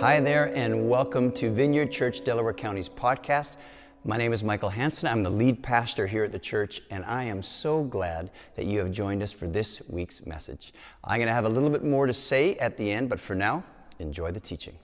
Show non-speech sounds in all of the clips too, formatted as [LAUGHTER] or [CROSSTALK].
Hi there, and welcome to Vineyard Church Delaware County's podcast. My name is Michael Hanson. I'm the lead pastor here at the church, and I am so glad that you have joined us for this week's message. I'm going to have a little bit more to say at the end, but for now, enjoy the teaching.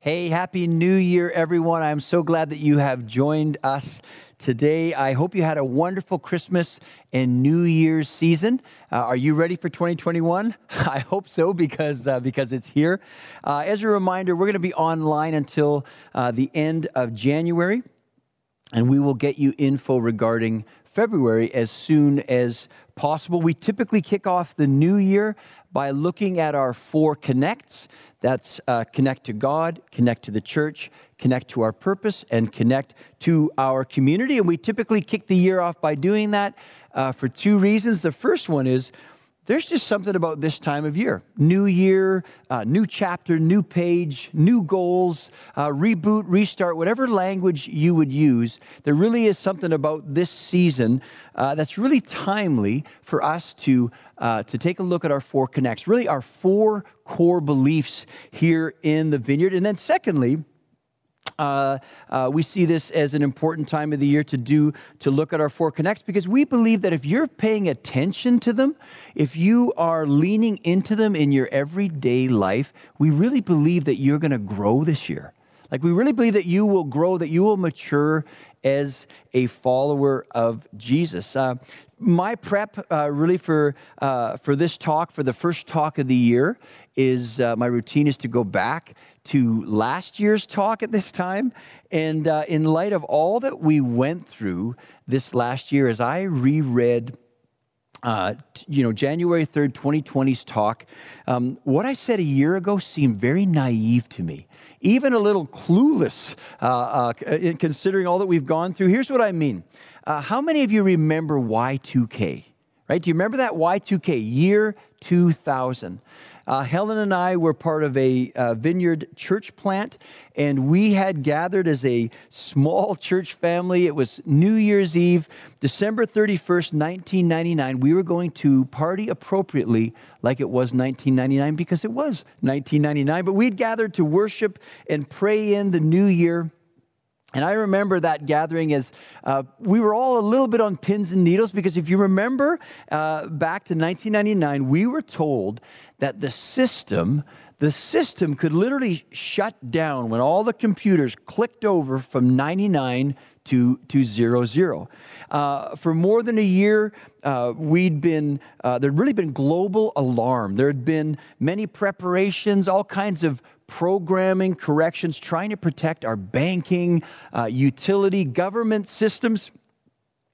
Hey, Happy New Year, everyone. I'm so glad that you have joined us today. I hope you had a wonderful Christmas and New Year's season. Uh, are you ready for 2021? [LAUGHS] I hope so because, uh, because it's here. Uh, as a reminder, we're going to be online until uh, the end of January, and we will get you info regarding February as soon as possible. We typically kick off the new year by looking at our four connects. That's uh, connect to God, connect to the church, connect to our purpose, and connect to our community. And we typically kick the year off by doing that uh, for two reasons. The first one is there's just something about this time of year new year, uh, new chapter, new page, new goals, uh, reboot, restart, whatever language you would use. There really is something about this season uh, that's really timely for us to, uh, to take a look at our four connects, really our four core beliefs here in the vineyard. And then, secondly, uh, uh, we see this as an important time of the year to do to look at our four connects because we believe that if you're paying attention to them if you are leaning into them in your everyday life we really believe that you're going to grow this year. Like we really believe that you will grow that you will mature as a follower of jesus. Uh, my prep uh, really for uh, for this talk for the first talk of the year is uh, my routine is to go back to last year's talk at this time. And uh, in light of all that we went through this last year, as I reread, uh, you know, January 3rd, 2020's talk, um, what I said a year ago seemed very naive to me, even a little clueless uh, uh in considering all that we've gone through. Here's what I mean. Uh, how many of you remember Y2K? Right? Do you remember that Y2K, year 2000? Uh, Helen and I were part of a uh, vineyard church plant, and we had gathered as a small [LAUGHS] church family. It was New Year's Eve, December 31st, 1999. We were going to party appropriately like it was 1999 because it was 1999. But we'd gathered to worship and pray in the new year. And I remember that gathering as uh, we were all a little bit on pins and needles because if you remember uh, back to 1999, we were told that the system, the system could literally shut down when all the computers clicked over from 99 to, to zero zero. Uh, for more than a year, uh, we'd been, uh, there'd really been global alarm. There had been many preparations, all kinds of programming corrections, trying to protect our banking, uh, utility, government systems.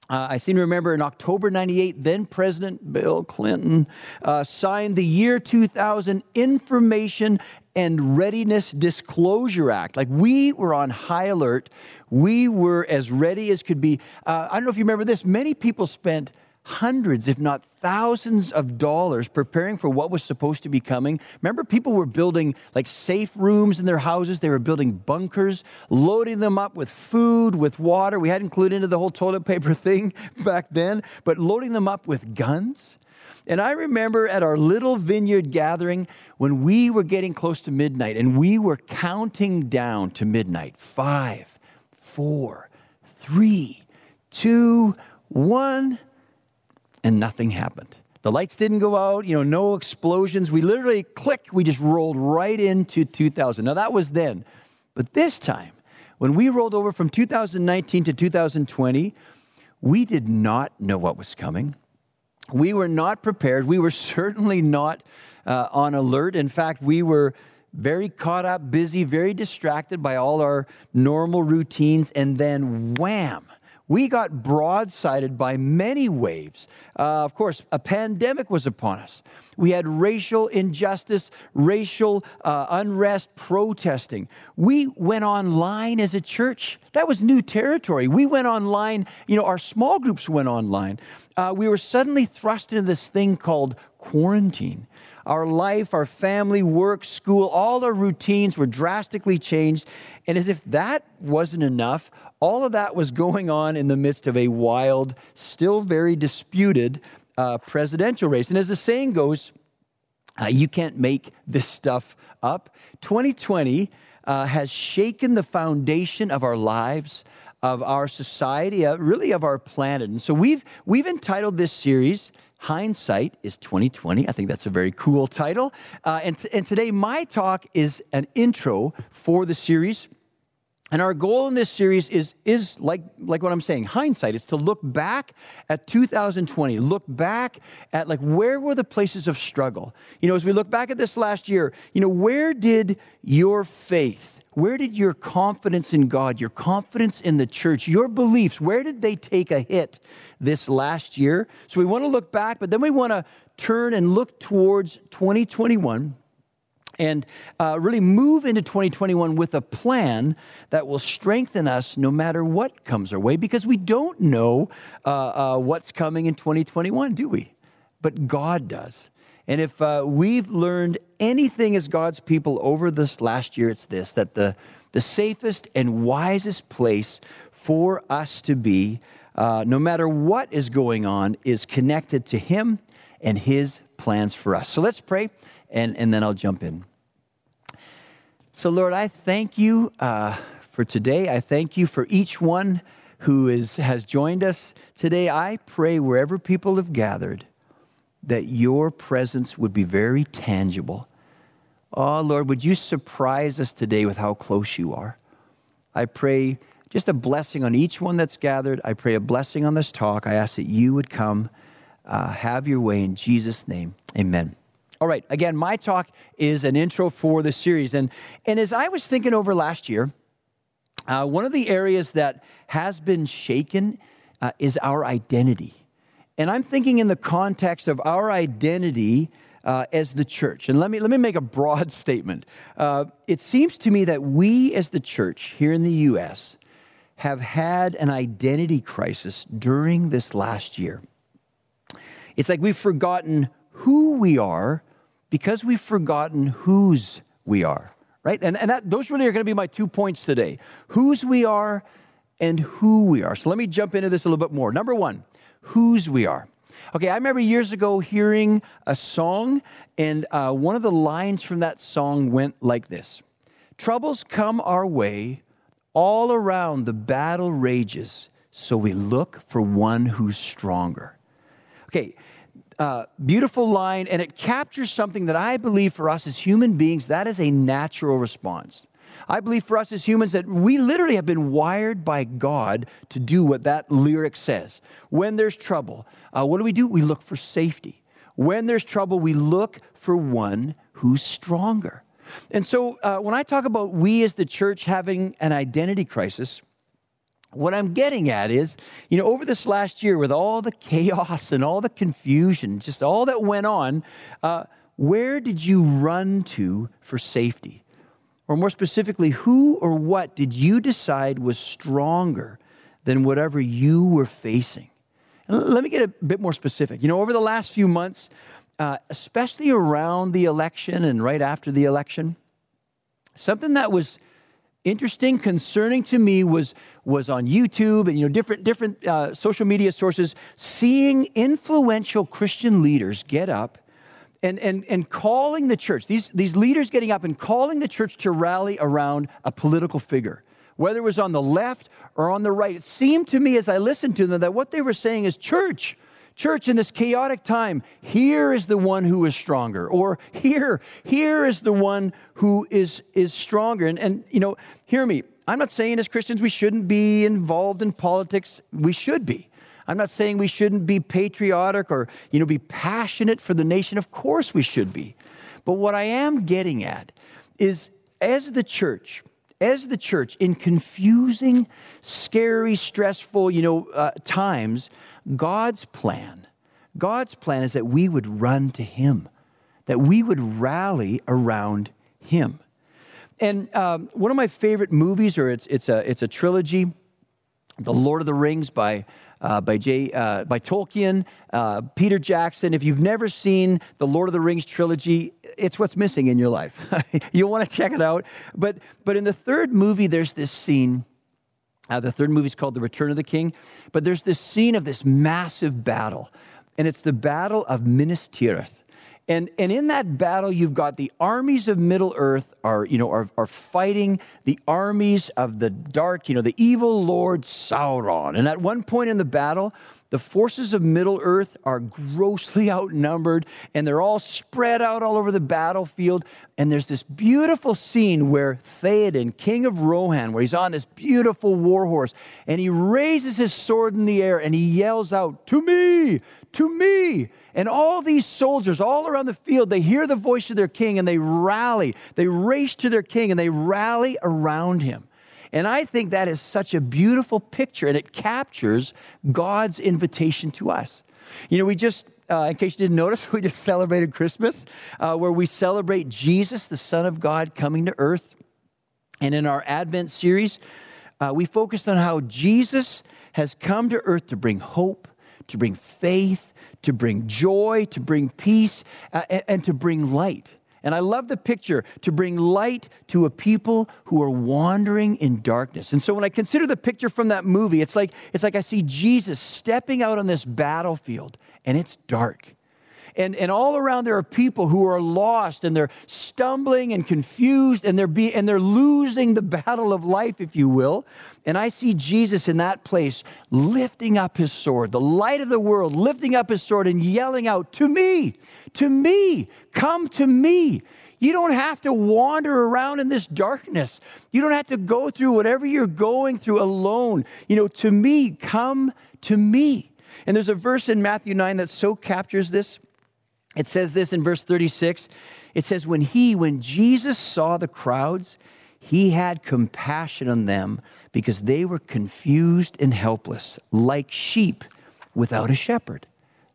Uh, I seem to remember in October 98, then President Bill Clinton uh, signed the year 2000 Information and Readiness Disclosure Act. Like we were on high alert. We were as ready as could be. Uh, I don't know if you remember this. Many people spent hundreds, if not thousands of dollars preparing for what was supposed to be coming. Remember, people were building like safe rooms in their houses, they were building bunkers, loading them up with food, with water. We hadn't included into the whole toilet paper [LAUGHS] thing back then, but loading them up with guns. And I remember at our little vineyard gathering when we were getting close to midnight and we were counting down to midnight five, four, three, two, one and nothing happened. The lights didn't go out, you know, no explosions. We literally click, we just rolled right into 2000. Now that was then. But this time, when we rolled over from 2019 to 2020, we did not know what was coming. We were not prepared. We were [LAUGHS] certainly not uh, on alert. In fact, we were very caught up, busy, very distracted by all our normal routines. And then, wham, we got broadsided by many waves. Uh, of course, a pandemic was upon us. We had racial injustice, racial uh, unrest, protesting. We went online as a church. That was new territory. We went online, you know, our small groups went online. Uh, we were suddenly thrust into this thing called quarantine. Our life, our family, work, school, all our routines were drastically changed. And as if that wasn't enough, all of that was going on in the midst of a wild, still very disputed uh, presidential race. And as the saying goes, Uh, you can't make this stuff up. 2020 uh, has shaken the foundation of our lives, of our society, uh, really of our planet. And so we've, we've entitled this series, Hindsight is 2020. I think that's a very cool title. Uh, and, t- and today, my talk is an intro for the series. And our goal in this series is, is like, like what I'm saying, hindsight. It's to look back at 2020, look back at like where were the places of struggle? You know, as we look back at this last year, you know, where did your faith, where did your confidence in God, your confidence in the church, your beliefs, where did they take a hit this last year? So we want to look back, but then we want to turn and look towards 2021 and uh, really move into 2021 with a plan that will strengthen us no matter what comes our way because we don't know uh, uh, what's coming in 2021, do we? But God does. And if uh, we've learned anything as God's people over this last year, it's this that the, the safest and wisest place for us to be, uh, no matter what is going on, is connected to Him and His plans for us. So let's pray, and, and then I'll jump in. So, Lord, I thank you uh, for today. I thank you for each one who is, has joined us today. I pray wherever people have gathered that your presence would be very tangible. Oh, Lord, would you surprise us today with how close you are? I pray just a blessing on each one that's gathered. I pray a blessing on this talk. I ask that you would come, uh, have your way in Jesus' name. Amen. All right, again, my talk is an intro for the series. And, and as I was thinking over last year, uh, one of the areas that has been shaken uh, is our identity. And I'm thinking in the context of our identity uh, as the church. And let me, let me make a broad [LAUGHS] statement. Uh, it seems to me that we as the church here in the U.S. have had an identity crisis during this last year. It's like we've forgotten who we are because we've forgotten whose we are, right? And, and that, those really are going to be my two points today whose we are and who we are. So let me jump into this a little bit more. Number one, whose we are. Okay, I remember years ago hearing a song, and uh, one of the lines from that song went like this Troubles come our way, all around the battle rages, so we look for one who's stronger. Okay, uh, beautiful line, and it captures something that I believe for us as human beings, that is a natural response. I believe for us as humans that we literally have been wired by God to do what that lyric says. When there's trouble, uh, what do we do? We look for safety. When there's trouble, we look for one who's stronger. And so uh, when I talk about we as the church having an identity crisis, what I'm getting at is, you know, over this last year with all the chaos and all the confusion, just all that went on, uh, where did you run to for safety? Or more specifically, who or what did you decide was stronger than whatever you were facing? And let me get a bit more specific. You know, over the last few months, uh, especially around the election and right after the election, something that was interesting, concerning to me was, was on YouTube and you know different different uh, social media sources, seeing influential Christian leaders get up and, and, and calling the church, these, these leaders getting up and calling the church to rally around a political figure, whether it was on the left or on the right. It seemed to me as I listened to them that what they were saying is, church, Church, in this chaotic time, here is the one who is stronger, or here, here is the one who is, is stronger. And, and, you know, hear me. I'm not saying as Christians we shouldn't be involved in politics. We should be. I'm not saying we shouldn't be patriotic or, you know, be passionate for the nation. Of course we should be. But what I am getting at is as the church, as the church in confusing, scary, stressful, you know, uh, times, God's plan, God's plan is that we would run to Him, that we would rally around Him. And um, one of my favorite movies, or it's, it's, a, it's a trilogy, The Lord of the Rings by, uh, by, Jay, uh, by Tolkien, uh, Peter Jackson. If you've never seen the Lord of the Rings trilogy, it's what's missing in your life. [LAUGHS] You'll want to check it out. But, but in the third movie, there's this scene uh, the third movie is called The Return of the King. But there's this scene of this massive battle, and it's the Battle of Minas Tirith. And, and in that battle, you've got the armies of Middle Earth are, you know, are, are fighting the armies of the dark, you know, the evil Lord Sauron. And at one point in the battle, the forces of Middle Earth are grossly outnumbered and they're all spread out all over the battlefield. And there's this beautiful scene where Theoden, king of Rohan, where he's on this beautiful war horse and he raises his sword in the air and he yells out, To me, to me. And all these soldiers all around the field, they hear the voice of their king and they rally. They race to their king and they rally around him. And I think that is such a beautiful picture and it captures God's invitation to us. You know, we just, uh, in case you didn't notice, [LAUGHS] we just celebrated Christmas, uh, where we celebrate Jesus, the Son of God, coming to earth. And in our Advent series, uh, we focused on how Jesus has come to earth to bring hope, to bring faith, to bring joy, to bring peace, uh, and, and to bring light. And I love the picture to bring light to a people who are wandering in darkness. And so when I consider the picture from that movie, it's like, it's like I see Jesus stepping out on this battlefield and it's dark. And, and all around there are people who are lost and they're stumbling and confused and they're, be, and they're losing the [LAUGHS] battle of life, if you will. And I see Jesus in that place lifting up his sword, the light of the world, lifting up his sword and yelling out, To me, to me, come to me. You don't have to wander around in this darkness. You don't have to go through whatever you're going through alone. You know, to me, come to me. And there's a verse in Matthew 9 that so captures this. It says this in verse 36. It says, When he, when Jesus saw the crowds, he had compassion on them because they were confused and helpless, like sheep without a shepherd.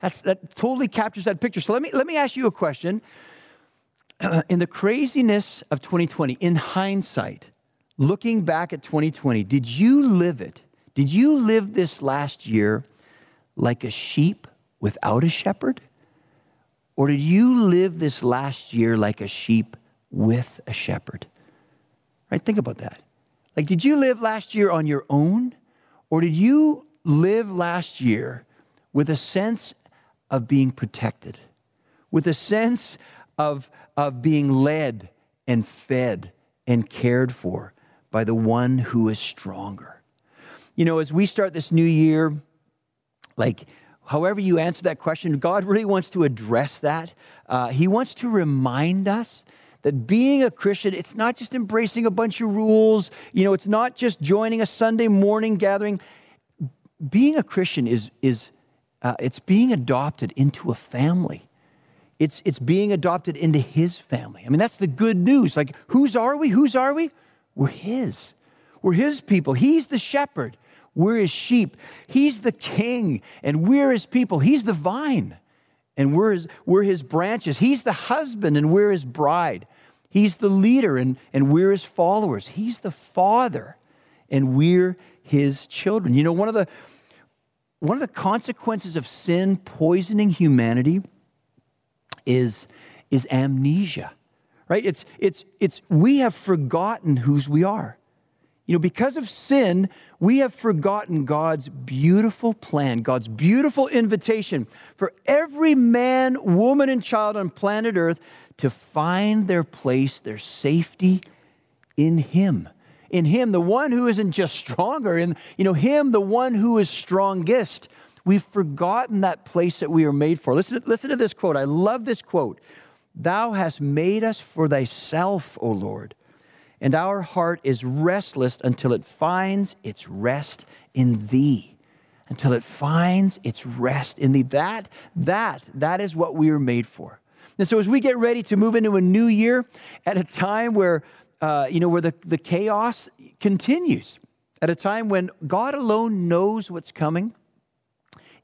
That's, that totally captures that picture. So let me, let me ask you a question. [CLEARS THROAT] in the craziness of 2020, in hindsight, looking back at 2020, did you live it? Did you live this last year like a sheep without a shepherd? Or did you live this last year like a sheep with a shepherd? Right? Think about that. Like, did you live last year on your own? Or did you live last year with a sense of being protected, with a sense of, of being led and fed and cared for by the one who is stronger. You know, as we start this new year, like, however you answer that question, God really wants to address that. Uh, he wants to remind us that being a Christian, it's not just embracing a bunch of rules, you know, it's not just joining a Sunday morning gathering. Being a Christian is, is uh, it's being adopted into a family. It's, it's being adopted into his family. I mean, that's the good news. Like, whose are we? Whose are we? We're his. We're his people. He's the shepherd. We're his sheep. He's the king, and we're his people. He's the vine, and we're his, we're his branches. He's the husband, and we're his bride. He's the leader, and, and we're his followers. He's the father, and we're his children. You know, one of the one of the consequences of sin poisoning humanity is, is amnesia, right? It's, it's, it's we have forgotten whose we are. You know, because of sin, we have forgotten God's beautiful plan, God's beautiful invitation for every man, woman, and child on planet Earth to find their place, their safety in Him in him, the one who isn't just stronger, in you know, him, the one who is strongest. We've forgotten that place that we are made for. Listen, listen to this quote. I love this quote. Thou hast made us for thyself, O Lord, and our heart is restless until it finds its rest in thee. Until it finds its rest in thee. That, that, that is what we are made for. And so as we get ready to move into a new year at a time where uh, you know, where the, the chaos continues at a time when God alone knows what's coming,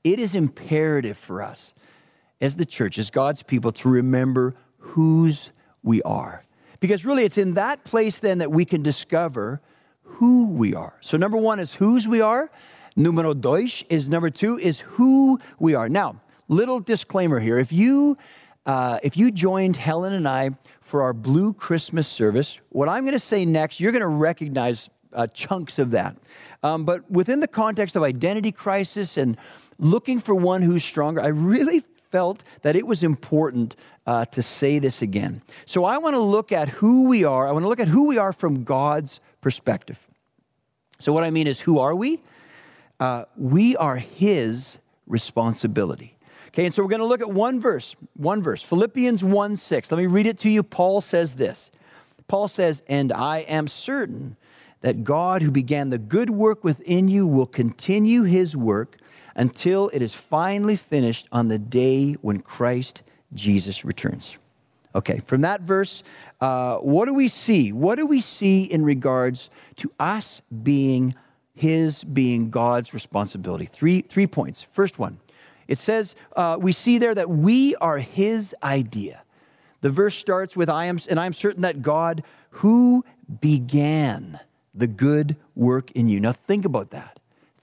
it is imperative for us as the church, as God's people, to remember whose we are. Because really, it's in that place then that we can discover who we are. So, number one is whose we are. Numero dos is number two is who we are. Now, little disclaimer here. If you uh, if you joined Helen and I for our Blue Christmas service. What I'm going to say next, you're going to recognize uh, chunks of that. Um, but within the context of identity crisis and looking for one who's stronger, I really felt that it was important uh, to say this again. So I want to look at who we are. I want to look at who we are from God's perspective. So, what I mean is, who are we? Uh, we are His responsibility. Okay, and so we're going to look at one verse, one verse, Philippians 1 6. Let me read it to you. Paul says this Paul says, And I am certain that God, who began the good work within you, will continue his work until it is finally finished on the day when Christ Jesus returns. Okay, from that verse, uh, what do we see? What do we see in regards to us being his, being God's responsibility? Three, three points. First one, it says, uh, we see there that we are his idea. The verse starts with, I am, and I am certain that God who began the good work in you. Now think about that.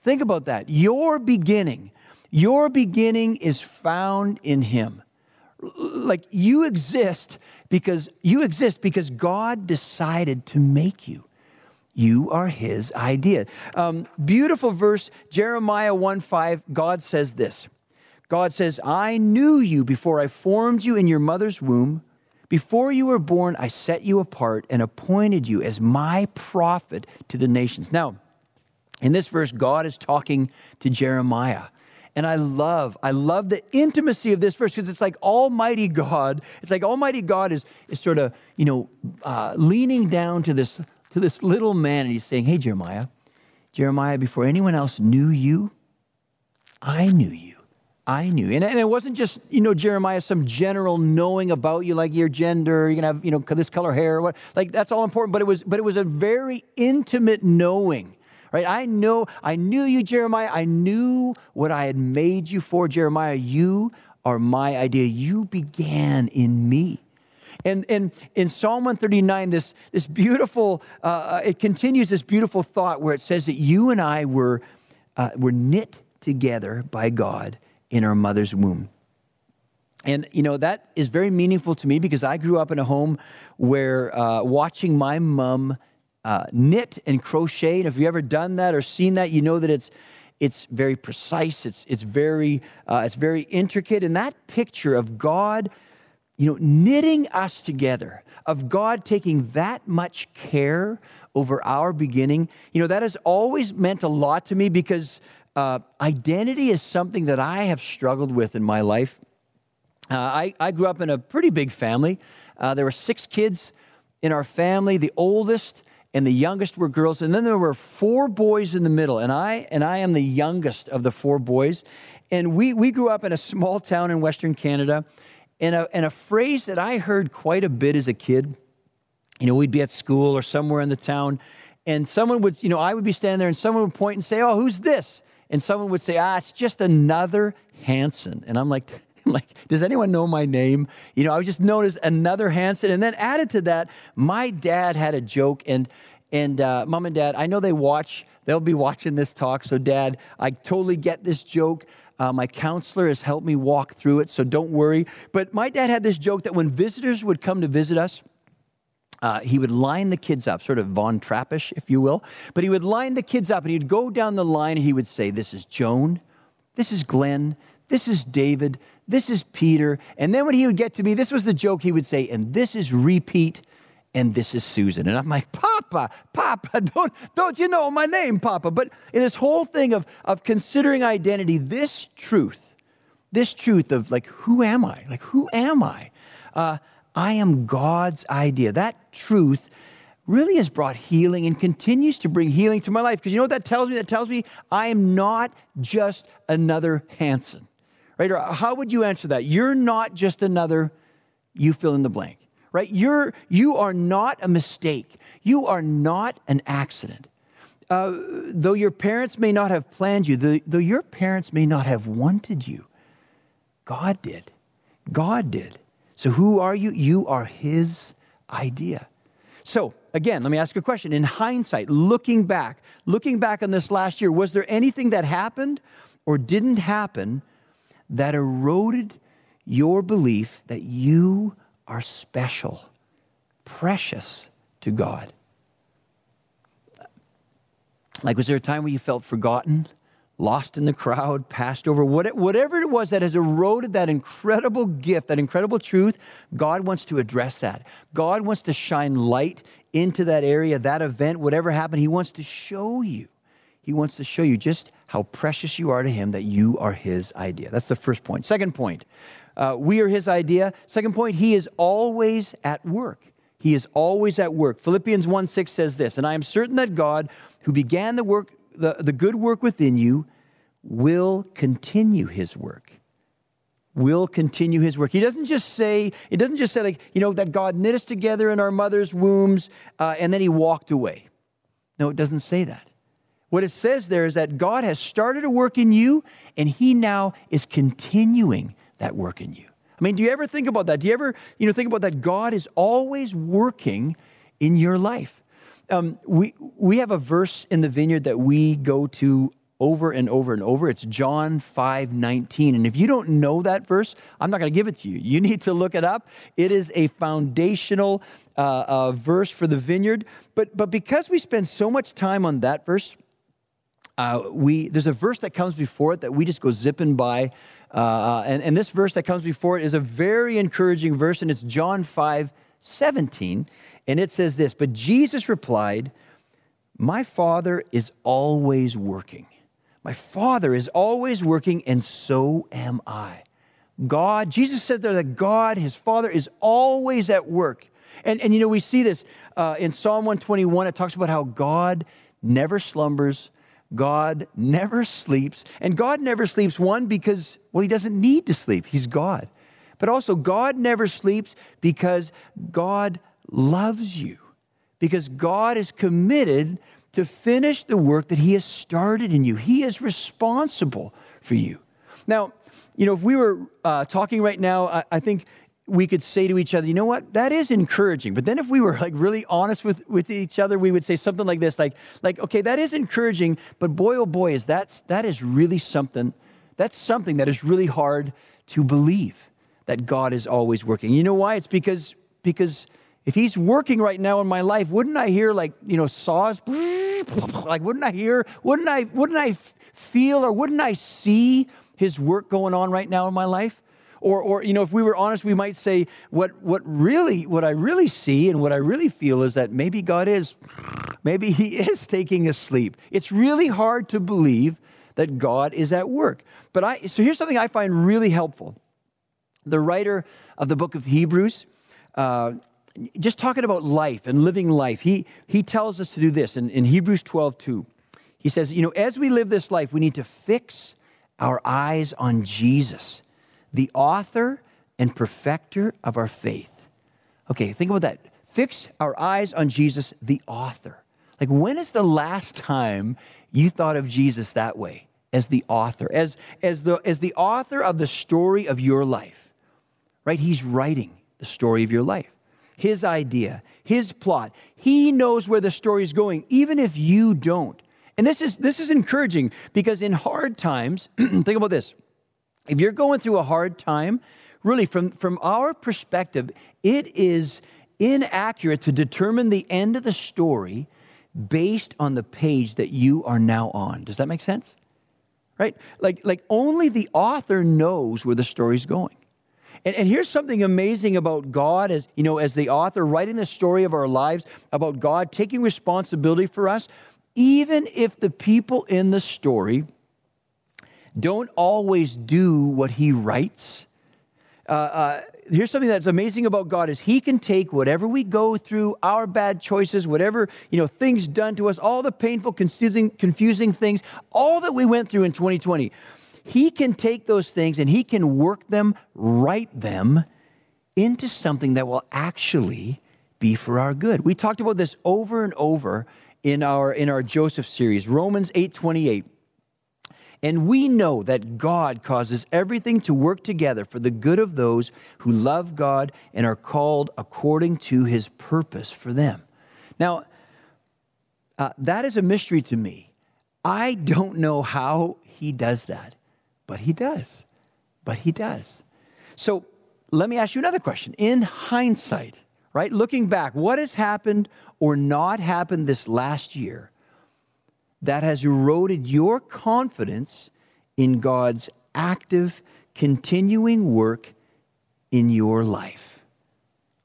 Think about that. Your beginning, your beginning is found in him. Like you exist because you exist because God decided to make you. You are his idea. Um, beautiful verse, Jeremiah 1 5, God says this. God says, I knew you before I formed you in your mother's womb. Before you were born, I set you apart and appointed you as my prophet to the nations. Now, in this verse, God is talking to Jeremiah. And I love, I love the intimacy of this verse because it's like Almighty God. It's like Almighty God is, is sort of, you know, uh, leaning down to this, to this little man and he's saying, Hey, Jeremiah, Jeremiah, before anyone else knew you, I knew you. I knew. And, and it wasn't just, you know, Jeremiah, some general knowing about you, like your gender, you're gonna have, you know, this color hair, what like that's all important, but it was but it was a very intimate knowing. Right? I know, I knew you, Jeremiah. I knew what I had made you for, Jeremiah. You are my idea. You began in me. And, and in Psalm 139, this, this beautiful, uh, uh, it continues this beautiful thought where it says that you and I were, uh, were knit together by God in our mother's womb. And, you know, that is very meaningful to me because I grew up in a home where uh, watching my mom uh, knit and crochet. And if you've ever done that or seen that, you know that it's, it's very precise, it's, it's, very, uh, it's very intricate. And that picture of God, you know, knitting us together, of God taking that much care over our beginning, you know, that has always meant a lot to me because uh, identity is something that I have struggled with in my life. Uh, I, I, grew up in a pretty big family. Uh, there were six kids in our family. The oldest and the youngest were girls, and then there were four boys in the middle. And I and I am the youngest of the four boys. And we we grew up in a small town in Western Canada. And a, and a phrase that I heard quite a bit as a kid, you know, we'd be at school or somewhere in the town, and someone would, you know, I would be standing there and someone would point and say, Oh, who's this? and someone would say, ah, it's just another Hanson. And I'm like, [LAUGHS] like, does anyone know my name? You know, I was just known as another Hanson. And then added to that, my dad had a joke, and and uh, mom and dad, I know they watch, they'll be watching this talk. So, dad, I totally get this joke. Uh, my counselor has helped me walk through it, so don't worry. But my dad had this joke that when visitors would come to visit us, uh, he would line the kids up, sort of Von Trappish, if you will. But he would line the kids up and he'd go down the line and he would say, This is Joan, this is Glenn, this is David, this is Peter. And then when he would get to me, this was the joke he would say, And this is repeat, and this is Susan. And I'm like, Papa, Papa, [LAUGHS] don't, don't you know my name, Papa? But in this whole thing of, of considering identity, this truth, this truth of like, who am I? Like, who am I? Uh, I am God's idea. That truth really has brought healing and continues to bring healing to my life. Because you know what that tells me? That tells me I am not just another Hanson, right? Or how would you answer that? You're not just another, you fill in the blank, right? You're, you are not a mistake. You are not an accident. Uh, though your parents may not have planned you, though, though your parents may not have wanted you, God did. God did. So, who are you? You are His idea. So, again, let me ask you a question. In hindsight, looking back, looking back on this last year, was there anything that happened or didn't happen that eroded your belief that you are special, precious to God? Like, was there a time where you felt forgotten, lost in the crowd, passed over, whatever it was that has eroded that incredible gift, that incredible truth, God wants to address that. God wants to shine light into that area, that event, whatever happened. He wants to show you. He wants to show you just how precious you are to Him that you are His idea. That's the first point. Second point, uh, we are His idea. Second point, He is always at work. He is always at work. Philippians 1 6 says this, and I am certain that God, who began the work the, the good work within you will continue his work. Will continue his work. He doesn't just say, it doesn't just say, like, you know, that God knit us together in our mother's wombs uh, and then he walked away. No, it doesn't say that. What it says there is that God has started a work in you and he now is continuing that work in you. I mean, do you ever think about that? Do you ever, you know, think about that God is always working in your life? Um, we, we have a verse in the vineyard that we go to over and over and over. It's John 5 19. And if you don't know that verse, I'm not going to give it to you. You need to look it up. It is a foundational uh, uh, verse for the vineyard. But, but because we spend so much time on that verse, uh, we, there's a verse that comes before it that we just go zipping by. Uh, and, and this verse that comes before it is a very encouraging verse, and it's John 5 17. And it says this But Jesus replied, My Father is always working. My Father is always working, and so am I. God, Jesus said there that God, his Father, is always at work. And, and you know, we see this uh, in Psalm 121. It talks about how God never slumbers, God never sleeps. And God never sleeps, one, because, well, he doesn't need to sleep, he's God. But also, God never sleeps because God loves you because God is committed to finish the work that He has started in you. He is responsible for you. Now, you know, if we were uh, talking right now, I, I, think we could say to each other, you know what, that is encouraging. But then if we were like really honest with, with each other, we would say something like this, like, like, okay, that is encouraging, but boy, oh boy, is that's, that is really something, that's something that is really hard to believe that God is always working. You know why? It's because, because if he's working right now in my life, wouldn't I hear like, you know, saws? [LAUGHS] Like, wouldn't I hear, wouldn't I, wouldn't I feel or wouldn't I see his work going on right now in my life? Or, or you know, if we were honest, we might say, what, what really, what I really see and what I really feel is that maybe God is, maybe he [LAUGHS] is taking a sleep. It's really hard to believe that God is at work. But I, so here's something I find really helpful. The writer of the book of Hebrews, uh, just talking about life and living life, he, he tells us to do this in, in Hebrews 12, 2. He says, you know, as we live this life, we need to fix our eyes on Jesus, the author and perfecter of our faith. Okay, think about that. Fix our eyes on Jesus, the author. Like, when is the last time you thought of Jesus that way, as the author, as, as, the, as the author of the story of your life? Right? He's writing the story of your life his idea, his plot. He knows where the story is going, even if you don't. And this is this is encouraging because in hard times, [CLEARS THROAT] think about this. If you're going through a hard time, really from, from our perspective, it is inaccurate to determine the end of the story based on the page that you are now on. Does that make sense? Right? Like, like only the author knows where the story's going. And, and here's something amazing about God as, you know, as the author writing the story of our lives, about God taking responsibility for us, even if the people in the story don't always do what he writes. Uh, uh, here's something that's amazing about God is he can take whatever we go through, our bad choices, whatever, you know, things done to us, all the painful, confusing, confusing things, all that we went through in 2020. He can take those things and He can work them, write them into something that will actually be for our good. We talked about this over and over in our in our Joseph series, Romans 8:28. And we know that God causes everything to work together for the good of those who love God and are called according to his purpose for them. Now, uh, that is a mystery to me. I don't know how he does that. But he does. But he does. So let me ask you another question. In hindsight, right, looking back, what has happened or not happened this last year that has eroded your confidence in God's active, continuing work in your life.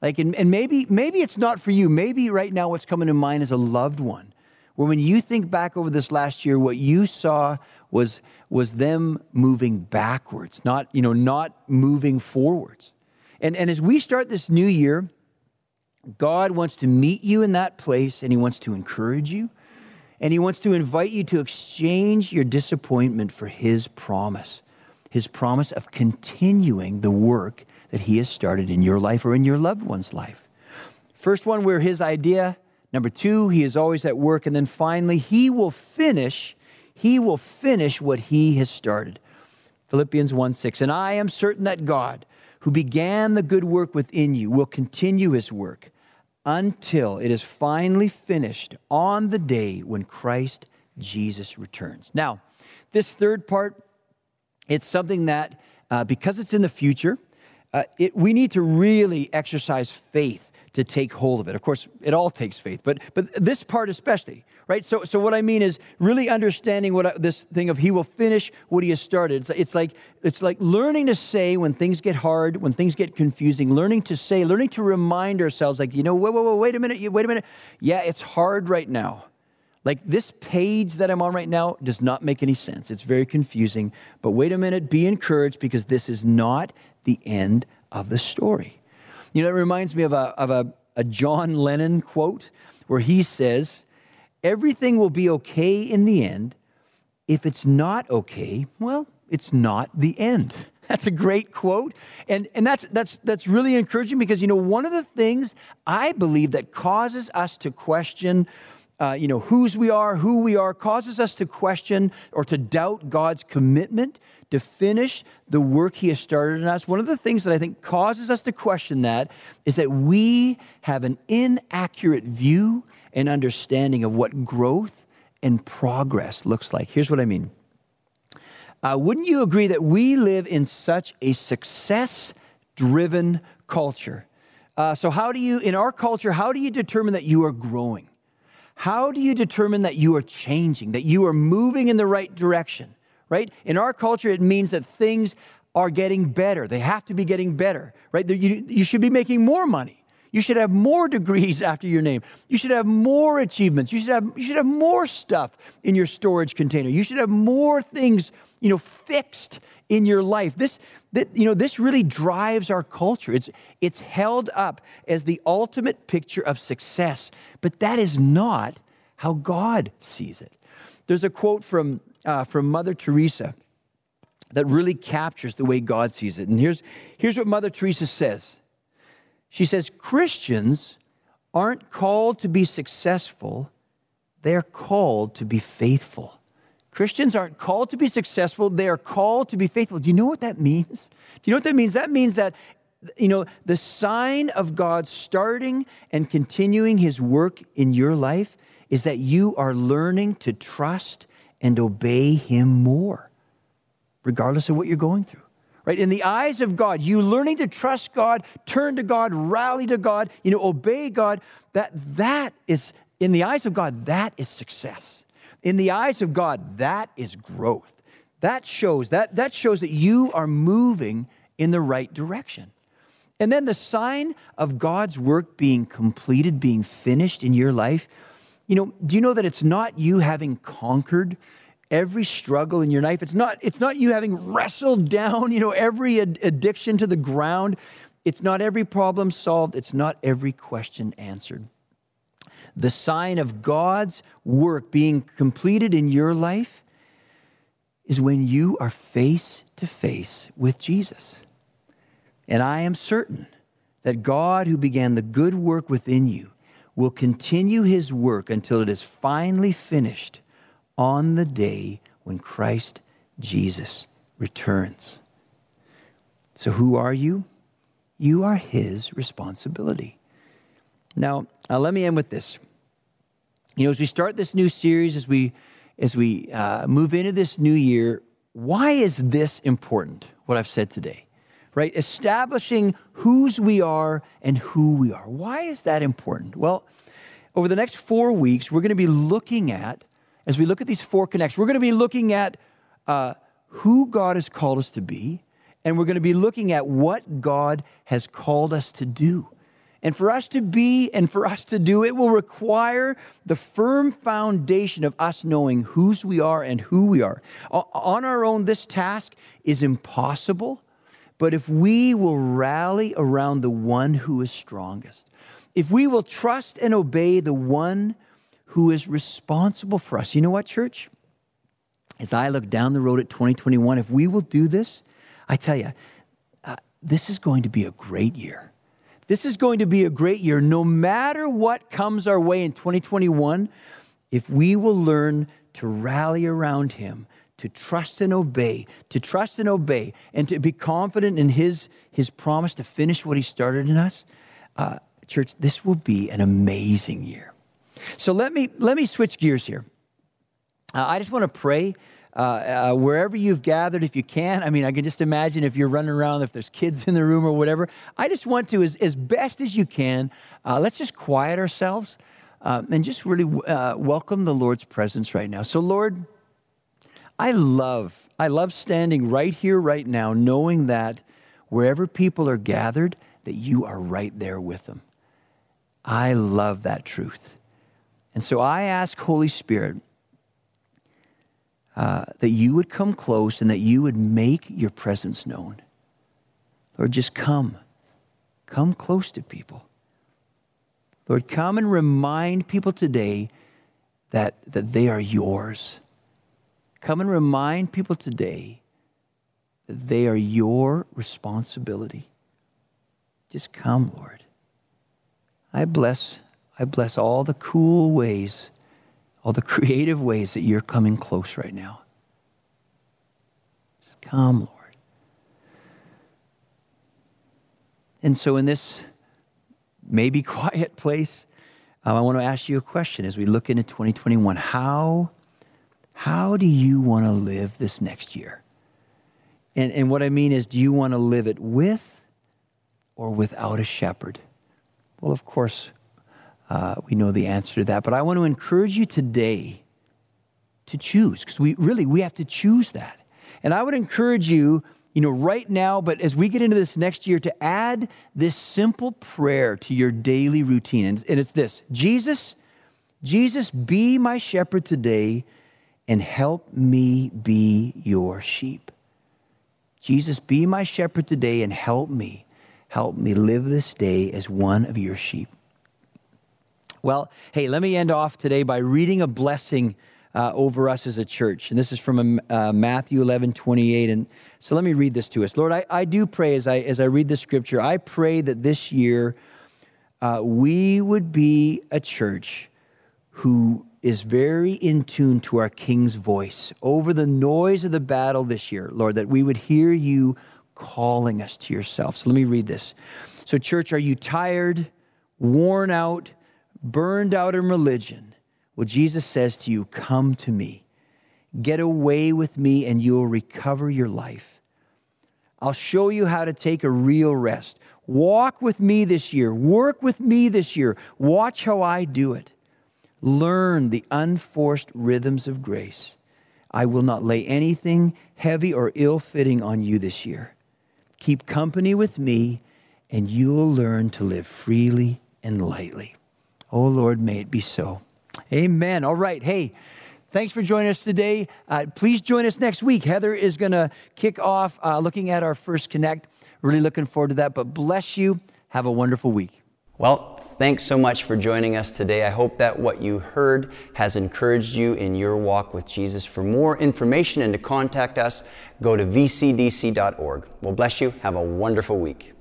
Like, and, and maybe, maybe it's not for you. Maybe right now what's coming to mind is a loved one. Where when you think back over this last year, what you saw was, was them moving backwards, not, you know, not moving forwards. And, and as we start this new year, God wants to meet you in that place and He wants to encourage you. And He wants to invite you to exchange your disappointment for His promise, His promise of continuing the work that He has started in your life or in your loved one's life. First one, we're His idea. Number two, He is always at work. And then finally, He will finish, He will finish what He has started. Philippians 1 6. And I am certain that God, who began the good work within you, will continue His work until it is finally finished on the day when Christ Jesus returns. Now, this third part, it's something that, uh, because it's in the future, uh, it, we need to really exercise faith to take hold of it. Of course, it all takes faith, but but this part especially, right? So so what I mean is really understanding what I, this thing of he will finish what he has started. It's, it's like it's like learning to say when things get hard, when things get confusing, learning to say, learning to remind ourselves like, you know, wait, wait, wait, wait a minute, wait a minute. Yeah, it's hard right now. Like this page that I'm on right now does not make any sense. It's very confusing. But wait a minute, be encouraged because this is not the end of the story. You know, it reminds me of a, of a, a John Lennon quote where he says, Everything will be okay in the end. If it's not okay, well, it's not the end. [LAUGHS] That's a great quote. And, and that's, that's, that's really encouraging because, you know, one of the things I believe that causes us to question uh, you know, whose we are, who we are, causes us to question or to doubt God's commitment to finish the work He has started in us. One of the things that I think causes us to question that is that we have an inaccurate view and understanding of what growth and progress looks like. Here's what I mean. Uh, wouldn't you agree that we live in such a success driven culture? Uh, so, how do you, in our culture, how do you determine that you are growing? How do you determine that you are changing, that you are moving in the right direction? Right? In our culture, it means that things are getting better. They have to be getting better, right? You, you should be making more money. You should have more degrees [LAUGHS] after your name. You should have more achievements. You should have, you should have more stuff in your storage container. You should have more things, you know, fixed in your life. This, you know, this really drives our culture. It's, it's held up as the ultimate picture of success, but that is not how God sees it. There's a quote from, uh, from Mother Teresa that really captures the way God sees it. And here's, here's what Mother Teresa says She says, Christians aren't called to be successful, they're called to be faithful. Christians aren't called to be successful, they are called to be faithful. Do you know what that means? Do you know what that means? That means that you know, the sign of God starting and continuing his work in your life is that you are learning to trust and obey him more, regardless of what you're going through. Right? In the eyes of God, you learning to trust God, turn to God, rally to God, you know, obey God, that that is in the eyes of God, that is success. In the eyes of God, that is growth. That shows that, that shows that you are moving in the right direction. And then the sign of God's work being completed, being finished in your life, you know, do you know that it's not you having conquered every struggle in your life? It's not, it's not you having wrestled down, you know, every ad- addiction to the ground. It's not every problem solved. It's not every question answered the sign of God's work being completed in your life is when you are face to face with Jesus. And I am certain that God, who began the good work within you, will continue his work until it is finally finished on the day when Christ Jesus returns. So, who are you? You are his responsibility. Now, uh, let me end with this. You know, as we start this new series, as we as we uh, move into this new year, why is this important? What I've said today, right? Establishing whose we are and who we are. Why is that important? Well, over the next four weeks, we're going to be looking at as we look at these four connects, we're going to be looking at uh, who God has called us to be, and we're going to be looking at what God has called us to do. And for us to be and for us to do, it will require the firm foundation of us knowing whose we are and who we are. On our own, this task is impossible, but if we will rally around the one who is strongest, if we will trust and obey the one who is responsible for us, you know what, church? As I look down the road at 2021, if we will do this, I tell you, uh, this is going to be a great year. This is going to be a great year. No matter what comes our way in 2021, if we will learn to rally around Him, to trust and obey, to trust and obey, and to be confident in His, his promise to finish what He started in us, uh, church, this will be an amazing year. So let me, let me switch gears here. Uh, I just want to pray uh, uh, wherever you've gathered, if you can. I mean, I can just imagine if you're running around, if there's kids in the room or whatever. I just want to, as, as best as you can, uh, let's just quiet ourselves uh, and just really uh, welcome the Lord's presence right now. So, Lord, I love, I love standing right here, right now, knowing that wherever people are gathered, that you are right there with them. I love that truth. And so I ask, Holy Spirit, uh, that you would come close and that you would make your presence known. Lord, just come. Come close to people. Lord, come and remind people today that, that they are yours. Come and remind people today that they are your responsibility. Just come, Lord. I bless, I bless all the cool ways all the creative ways that you're coming close right now. Just come, Lord. And so, in this maybe [LAUGHS] quiet place, um, I want to ask you a question as we look into 2021. How, how do you want to live this next year? And, and what I mean is, do you want to live it with or without a shepherd? Well, of course, uh, we know the answer to that. But I want to encourage you today to choose because we really we have to choose that. And I would encourage you, you know, right now, but as we get into this next year, to add this simple prayer to your daily routine. And, and it's this Jesus, Jesus, be my shepherd today and help me be your sheep. Jesus, be my shepherd today and help me. Help me live this day as one of your sheep. Well, hey, let me end off today by reading a blessing uh, over us as a church. And this is from uh, Matthew 11, 28. And so let me read this to us. Lord, I, I do pray as I, as I read the scripture, I pray that this year uh, we would be a church who is very in tune to our King's voice over the noise of the battle this year, Lord, that we would hear you calling us to yourself. So let me read this. So, church, are you tired, worn out? Burned out in religion, well, Jesus says to you, Come to me. Get away with me, and you'll recover your life. I'll show you how to take a real rest. Walk with me this year. Work with me this year. Watch how I do it. Learn the unforced rhythms of grace. I will not lay anything heavy or ill fitting on you this year. Keep company with me, and you'll learn to live freely and lightly. Oh, Lord, may it be so. Amen. All right. Hey, thanks for joining us today. Uh, please join us next week. Heather is going to kick off uh, looking at our first connect. Really looking forward to that. But bless you. Have a wonderful week. Well, thanks so much for joining us today. I hope that what you heard has encouraged you in your walk with Jesus. For more information and to contact us, go to vcdc.org. Well, bless you. Have a wonderful week.